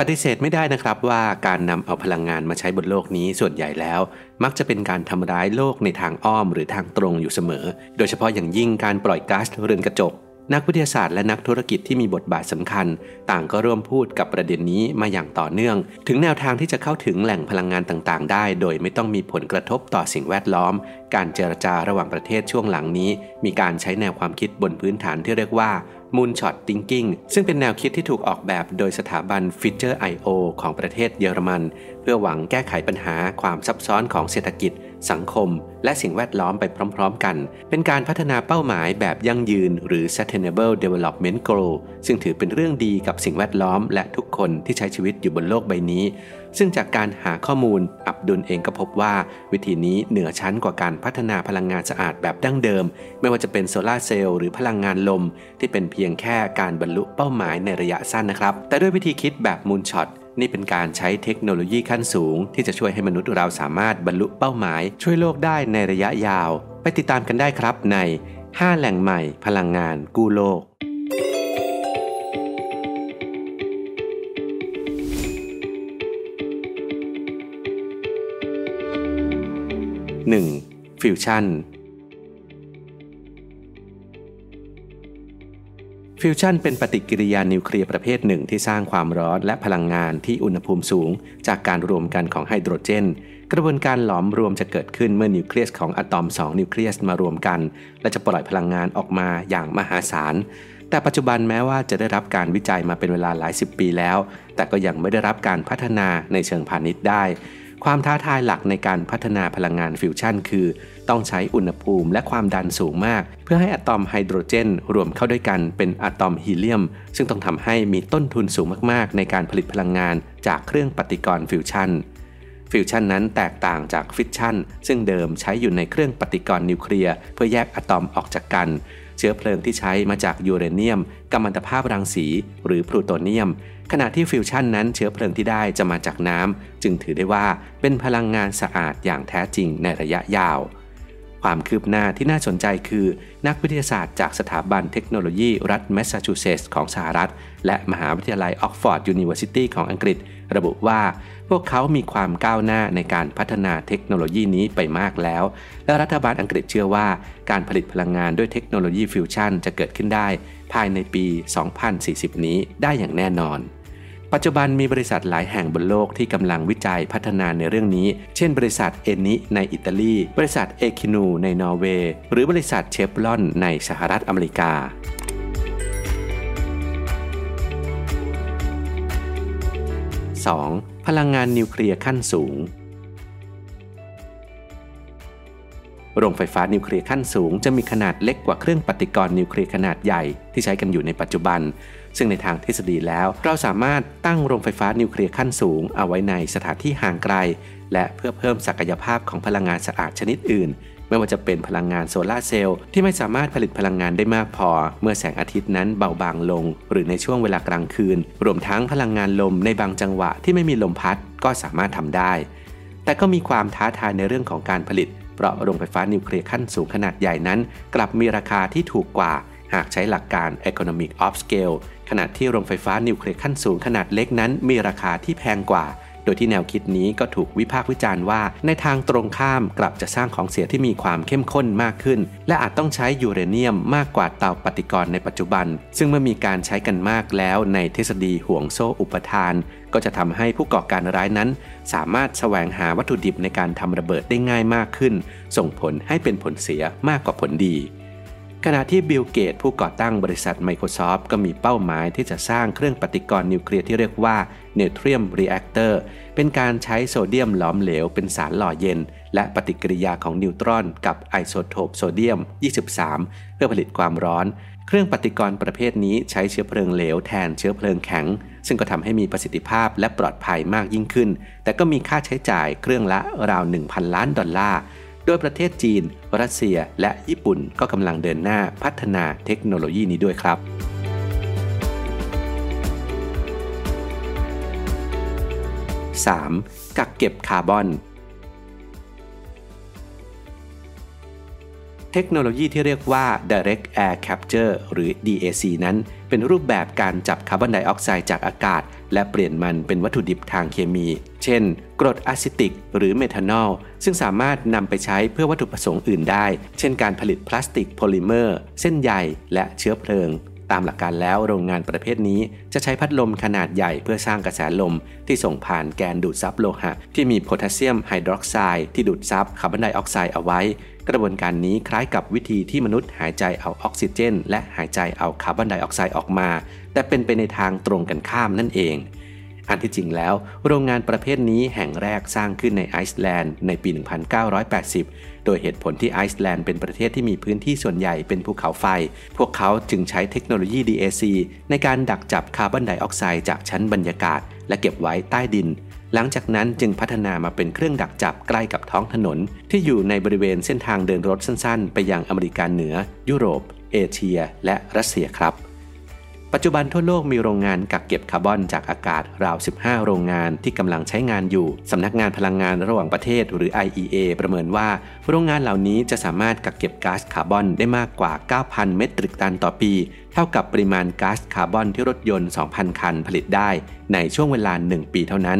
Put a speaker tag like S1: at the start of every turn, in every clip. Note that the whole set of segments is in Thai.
S1: ปฏิเสธไม่ได้นะครับว่าการนำเอาพลังงานมาใช้บนโลกนี้ส่วนใหญ่แล้ว มักจะเป็นการทำร้ายโลกในทางอ้อมหรือทางตรงอยู่เสมอ โดยเฉพาะอย่างยิ่งการปล่อยก๊าซเรือนกระจก นักวิทยาศาสตร์และนักธุรกิจที่มีบทบาทสำคัญ ต่างก็ร่วมพูดกับประเด็นนี้มาอย่างต่อเนื่อง ถึงแนวทางที่จะเข้าถึงแหล่งพลังงานต่างๆ ได้ โดยไม่ต้องมีผลกระทบต่อสิ่งแวดล้อม การเจรจาระหว่างประเทศช่วงหลังนี้ มีการใช้แนวความคิดบนพื้นฐานที่เรียกว่า Moonshot Thinking ซึ่งเป็นแนวคิดที่ถูกออกแบบโดยสถาบัน Future I.O. ของประเทศเยอรมัน เพื่อหวังแก้ไขปัญหาความซับซ้อนของเศรษฐกิจ สังคม และสิ่งแวดล้อมไปพร้อม ๆ กัน เป็นการพัฒนาเป้าหมายแบบยั่งยืน หรือ Sustainable Development Goal ซึ่งถือเป็นเรื่องดีกับสิ่งแวดล้อมและทุกคนที่ใช้ชีวิตอยู่บนโลกใบนี้ ซึ่งจากการหาข้อมูลอับดุลเองก็พบว่า วิธีนี้เหนือชั้นกว่าการพัฒนาพลังงานสะอาดแบบดั้งเดิม ไม่ว่าจะเป็นโซลาเซลล์หรือพลังงานลม ที่เป็นเพียงแค่การบรรลุเป้าหมายในระยะสั้นนะครับ แต่ด้วยวิธีคิดแบบมูลช็อตนี่เป็นการใช้เทคโนโลยีขั้นสูง ที่จะช่วยให้มนุษย์เราสามารถบรรลุเป้าหมาย ช่วยโลกได้ในระยะยาว ไปติดตามกันได้ครับใน 5 แหล่งใหม่ พลังงานกู้โลก 1. ฟิวชั่นฟิวชั่นเป็นปฏิกิริยานิวเคลียร์ประเภทหนึ่งที่สร้างความร้อนและพลังงานที่อุณหภูมิสูง จากการรวมกันของไฮโดรเจน กระบวนการหลอมรวมจะเกิดขึ้นเมื่อนิวเคลียสของอะตอม 2 นิวเคลียสมารวมกัน และจะปล่อยพลังงานออกมาอย่างมหาศาล แต่ปัจจุบันแม้ว่าจะได้รับการวิจัยมาเป็นเวลาหลายสิบปีแล้ว แต่ก็ยังไม่ได้รับการพัฒนาในเชิงพาณิชย์ได้ ความท้าทายหลักในการพัฒนาพลังงานฟิวชั่นคือ ต้องใช้อุณหภูมิและความดันสูงมาก เพื่อให้อะตอมไฮโดรเจน รวมเข้าด้วยกันเป็นอะตอมฮีเลียม ซึ่งต้องทำให้มีต้นทุนสูงมากๆ ในการผลิตพลังงานจากเครื่องปฏิกรณ์ฟิวชั่นฟิวชันนั้นแตกต่างจากฟิชชันซึ่งเดิมใช้อยู่ในเครื่องปฏิกรณ์นิวเคลียร์เพื่อแยกอะตอมออกจากกัน เชื้อเพลิงที่ใช้มาจากยูเรเนียม กัมมันตภาพรังสี หรือพลูโตเนียม ขณะที่ฟิวชั่นนั้นเชื้อเพลิงที่ได้จะมาจากน้ำ จึงถือได้ว่าเป็นพลังงานสะอาดอย่างแท้จริงในระยะยาว ความคืบหน้าที่น่าสนใจคือ นักวิทยาศาสตร์จากสถาบันเทคโนโลยีรัฐแมสซาชูเซตส์ของสหรัฐ และมหาวิทยาลัย Oxford University ของอังกฤษ ระบุว่า พวกเขามีความก้าวหน้าในการพัฒนาเทคโนโลยีนี้ไปมากแล้ว และรัฐบาลอังกฤษเชื่อว่า การผลิตพลังงานด้วยเทคโนโลยีฟิวชั่นจะเกิดขึ้นได้ ภายในปี 2040 นี้ได้อย่างแน่นอน ปัจจุบันมีบริษัทหลายแห่งบนโลกที่กำลังวิจัยพัฒนาในเรื่องนี้ เช่น บริษัทเอนิในอิตาลี บริษัทเอคินูในนอร์เวย์ หรือบริษัทเชฟลอนในสหรัฐอเมริกา 2. พลังงานนิวเคลียร์ขั้นสูง โรงไฟฟ้านิวเคลียร์ขั้นสูงจะมีขนาดเล็กกว่าเครื่องปฏิกรณ์นิวเคลียร์ขนาดใหญ่ที่ใช้กันอยู่ในปัจจุบัน ซึ่งในทางทฤษฎีแล้ว เราสามารถตั้งโรงไฟฟ้านิวเคลียร์ขั้นสูง เอาไว้ในสถานที่ห่างไกล และเพื่อเพิ่มศักยภาพของพลังงานสะอาดชนิดอื่น ไม่ว่าจะเป็นพลังงานโซลาร์เซลล์ที่ไม่สามารถผลิตพลังงานได้มากพอ เมื่อแสงอาทิตย์นั้นเบาบางลง หรือในช่วงเวลากลางคืน รวมทั้งพลังงานลมในบางจังหวะที่ไม่มีลมพัดก็สามารถทำได้ แต่ก็มีความท้าทายในเรื่องของการผลิต เพราะโรงไฟฟ้านิวเคลียร์ขั้นสูงขนาดใหญ่นั้น กลับมีราคาที่ถูกกว่าหากใช้หลักการ economic of scale ขณะที่โรงไฟฟ้านิวเคลียร์ขั้นสูงขนาดเล็กนั้นมีราคาที่แพงกว่า โดยที่แนวคิดนี้ก็ถูกวิพากษ์วิจารณ์ว่า ในทางตรงข้ามกลับจะสร้างของเสียที่มีความเข้มข้นมากขึ้น และอาจต้องใช้ยูเรเนียมมากกว่าเตาปฏิกรณ์ในปัจจุบัน ซึ่งเมื่อมีการใช้กันมากแล้วในทฤษฎีห่วงโซ่อุปทาน ก็จะทำให้ผู้ก่อการร้ายนั้น สามารถแสวงหาวัตถุดิบในการทำระเบิดได้ง่ายมากขึ้น ส่งผลให้เป็นผลเสียมากกว่าผลดี ขณะที่บิลเกตส์ผู้ก่อตั้งบริษัท Microsoft ก็มีเป้าหมายที่จะสร้างเครื่องปฏิกรณ์นิวเคลียร์ที่เรียกว่า Natrium Reactor เป็นการใช้โซเดียมหลอมเหลวเป็นสารหล่อเย็น และปฏิกิริยาของนิวตรอนกับไอโซโทปโซเดียม 23 เพื่อผลิตความร้อน เครื่องปฏิกรณ์ประเภทนี้ใช้เชื้อเพลิงเหลวแทนเชื้อเพลิงแข็ง ซึ่งก็ทำให้มีประสิทธิภาพและปลอดภัยมากยิ่งขึ้น แต่ก็มีค่าใช้จ่ายเครื่องละราว 1,000 ล้านดอลลาร์ โดยประเทศจีน รัสเซีย และญี่ปุ่นก็กำลังเดินหน้าพัฒนาเทคโนโลยีนี้ด้วยครับ 3. กักเก็บคาร์บอน เทคโนโลยีที่เรียกว่า direct air capture หรือ DAC นั้น เป็นรูปแบบการจับคาร์บอนไดออกไซด์จากอากาศ และเปลี่ยนมันเป็นวัตถุดิบทางเคมี เช่น กรดอะซิติก หรือเมทานอล ซึ่งสามารถนำไปใช้เพื่อวัตถุประสงค์อื่นได้ เช่นการผลิตพลาสติกโพลิเมอร์ เส้นใย และเชื้อเพลิงตามหลักการแล้วโรงงานประเภทนี้จะใช้พัดลมขนาดใหญ่เพื่อสร้างกระแสลม ที่ส่งผ่านแกนดูดซับโลหะ ที่มีโพแทสเซียมไฮดรอกไซด์ที่ดูดซับคาร์บอนไดออกไซด์เอาไว้ กระบวนการนี้คล้ายกับวิธีที่มนุษย์หายใจเอาออกซิเจน และหายใจเอาคาร์บอนไดออกไซด์ออกมา แต่เป็นไปในทางตรงกันข้ามนั่นเอง อันที่จริงแล้ว โรงงานประเภทนี้แห่งแรกสร้างขึ้นในไอซ์แลนด์ในปี 1980 โดยเหตุผลที่ไอซ์แลนด์เป็นประเทศที่มีพื้นที่ส่วนใหญ่เป็นภูเขาไฟ พวกเขาจึงใช้เทคโนโลยี DAC ในการดักจับคาร์บอนไดออกไซด์จากชั้นบรรยากาศ และเก็บไว้ใต้ดินหลังจากนั้นจึงพัฒนามาเป็นเครื่องดักจับใกล้กับท้องถนน ที่อยู่ในบริเวณเส้นทางเดินรถสั้นๆ ไปยังอเมริกาเหนือ ยุโรป เอเชีย และรัสเซียครับ ปัจจุบันทั่วโลกมีโรงงานกักเก็บคาร์บอนจากอากาศราว 15 โรงงานที่กำลังใช้งานอยู่สำนักงานพลังงานระหว่างประเทศหรือ IEA ประเมินว่า โรงงานเหล่านี้จะสามารถกักเก็บก๊าซคาร์บอนได้มากกว่า 9,000 เมตริกตันต่อปี เท่ากับปริมาณก๊าซคาร์บอนที่รถยนต์ 2,000 คันผลิตได้ ในช่วงเวลา 1 ปีเท่านั้น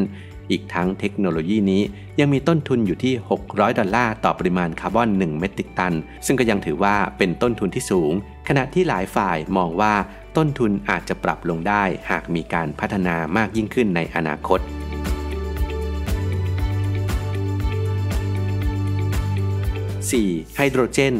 S1: อีกทั้งเทคโนโลยีนี้ยังมีต้นทุนอยู่ที่ 600 ดอลลาร์ต่อปริมาณคาร์บอน 1 เมตริกตัน ซึ่งก็ยังถือว่าเป็นต้นทุนที่สูง ขณะที่หลายฝ่ายมองว่าต้นทุนอาจจะปรับลงได้ หากมีการพัฒนามากยิ่งขึ้นในอนาคต 4. ไฮโดรเจน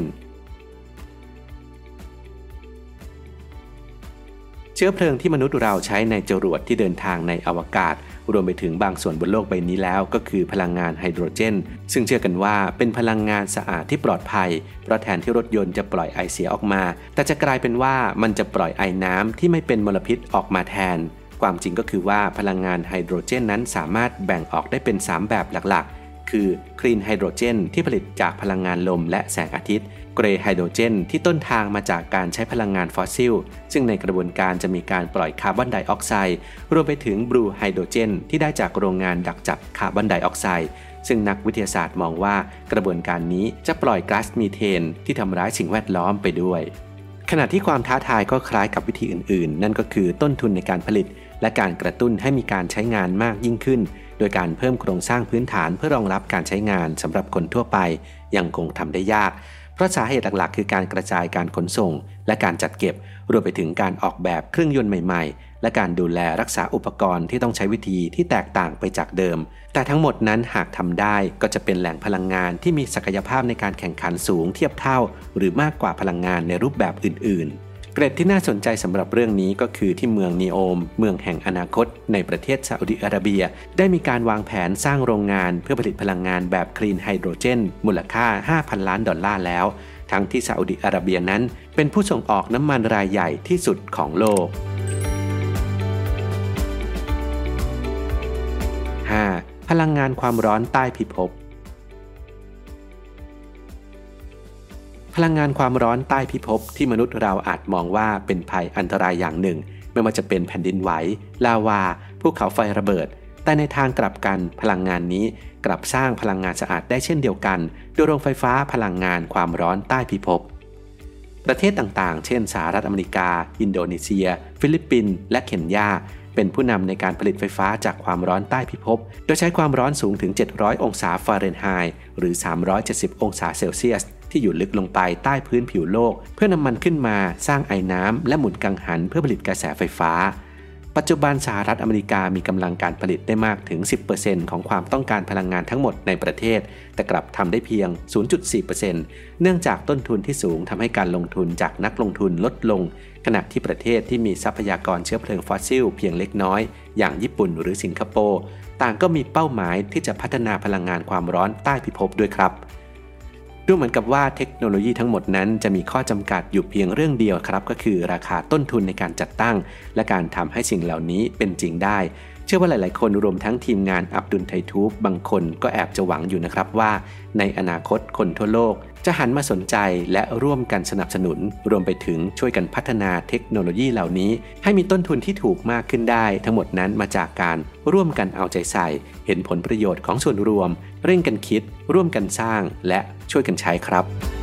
S1: เชื้อเพลิงที่มนุษย์เราใช้ในจรวดที่เดินทางในอวกาศ รวมไปถึงบางส่วนบนโลกใบนี้แล้ว ก็คือพลังงานไฮโดรเจน ซึ่งเชื่อกันว่าเป็นพลังงานสะอาดที่ปลอดภัย เพราะแทนที่รถยนต์จะปล่อยไอเสียออกมา แต่จะกลายเป็นว่ามันจะปล่อยไอน้ำที่ไม่เป็นมลพิษออกมาแทน ความจริงก็คือว่าพลังงานไฮโดรเจนนั้นสามารถแบ่งออกได้เป็น 3 แบบหลักๆ คือ green ไฮโดรเจนที่ผลิตจากพลังงานลมและแสงอาทิตย์ grey ไฮโดรเจนที่ต้นทางมาจากการใช้พลังงานฟอสซิล ซึ่งในกระบวนการจะมีการปล่อยคาร์บอนไดออกไซด์ รวมไปถึง blue ไฮโดรเจนที่ได้จากโรงงานดักจับคาร์บอนไดออกไซด์ ซึ่งนักวิทยาศาสตร์มองว่ากระบวนการนี้จะปล่อยก๊าซมีเทน ที่ทำร้ายสิ่งแวดล้อมไปด้วย ขณะที่ความท้าทายก็คล้ายกับวิธีอื่น ๆ นั่นก็คือต้นทุนในการผลิต และการกระตุ้นให้มีการใช้งานมากยิ่งขึ้น โดยการเพิ่มโครงสร้างพื้นฐานเพื่อรองรับการใช้งานสำหรับคนทั่วไปยังคงทำได้ยาก เพราะสาเหตุหลักๆ คือการกระจายการขนส่ง และการจัดเก็บ รวมไปถึงการออกแบบเครื่องยนต์ใหม่ๆ และการดูแลรักษาอุปกรณ์ที่ต้องใช้วิธีที่แตกต่างไปจากเดิม แต่ทั้งหมดนั้นหากทำได้ก็จะเป็นแหล่งพลังงานที่มีศักยภาพในการแข่งขันสูงเทียบเท่า หรือมากกว่าพลังงานในรูปแบบอื่นๆ เกร็ดที่น่าสนใจสำหรับเรื่องนี้ก็คือที่เมืองนีโอม เมืองแห่งอนาคต ในประเทศซาอุดิอาระเบีย ได้มีการวางแผนสร้างโรงงานเพื่อผลิตพลังงานแบบคลีนไฮโดรเจน มูลค่า 5,000 ล้านดอลลาร์แล้ว ทั้งที่ซาอุดิอาระเบียนั้น เป็นผู้ส่งออกน้ำมันรายใหญ่ที่สุดของโลก 5. พลังงานความร้อนใต้พิภพ พลังงานความร้อนใต้พิภพที่มนุษย์เราอาจมองว่าเป็นภัยอันตรายอย่างหนึ่ง ไม่ว่าจะเป็นแผ่นดินไหว ลาวา ภูเขาไฟระเบิด แต่ในทางกลับกันพลังงานนี้กลับสร้างพลังงานสะอาดได้เช่นเดียวกันโดยโรงไฟฟ้าพลังงานความร้อนใต้พิภพประเทศต่างๆ เช่นสหรัฐอเมริกา อินโดนีเซีย ฟิลิปปินส์ และเคนยา เป็นผู้นำในการผลิตไฟฟ้าจากความร้อนใต้พิภพ โดยใช้ความร้อนสูงถึง 700 องศาฟาเรนไฮต์ หรือ 370 องศาเซลเซียส ที่อยู่ลึกลงไปใต้พื้นผิวโลก เพื่อนำมันขึ้นมาสร้างไอ้น้ำและหมุนกังหันเพื่อผลิตกระแสไฟฟ้า ปัจจุบันสหรัฐอเมริกามีกำลังการผลิตได้มากถึง 10%ของความต้องการพลังงานทั้งหมดในประเทศ แต่กลับทำได้เพียง 0.4%เนื่องจากต้นทุนที่สูงทำให้การลงทุนจากนักลงทุนลดลง ขณะที่ประเทศที่มีทรัพยากรเชื้อเพลิงฟอสซิลเพียงเล็กน้อย อย่างญี่ปุ่นหรือสิงคโปร์ต่างก็มีเป้าหมายที่จะพัฒนาพลังงานความร้อนใต้พิภพด้วยครับ ดูเหมือนกับว่าเทคโนโลยีทั้งหมดนั้นจะมีข้อจำกัดอยู่เพียงเรื่องเดียวครับ ก็คือราคาต้นทุนในการจัดตั้ง และการทำให้สิ่งเหล่านี้เป็นจริงได้ เชื่อว่าหลาย ๆ คนรวมทั้งทีมงานอับดุลไททูบบางคนก็แอบจะหวังอยู่นะครับว่า ในอนาคตคนทั่วโลก จะหันมาสนใจและร่วมกันสนับสนุน รวมไปถึงช่วยกันพัฒนาเทคโนโลยีเหล่านี้ ให้มีต้นทุนที่ถูกมากขึ้นได้ ทั้งหมดนั้นมาจากการร่วมกันเอาใจใส่ เห็นผลประโยชน์ของส่วนรวม เร่งกันคิด ร่วมกันสร้าง และช่วยกันใช้ครับ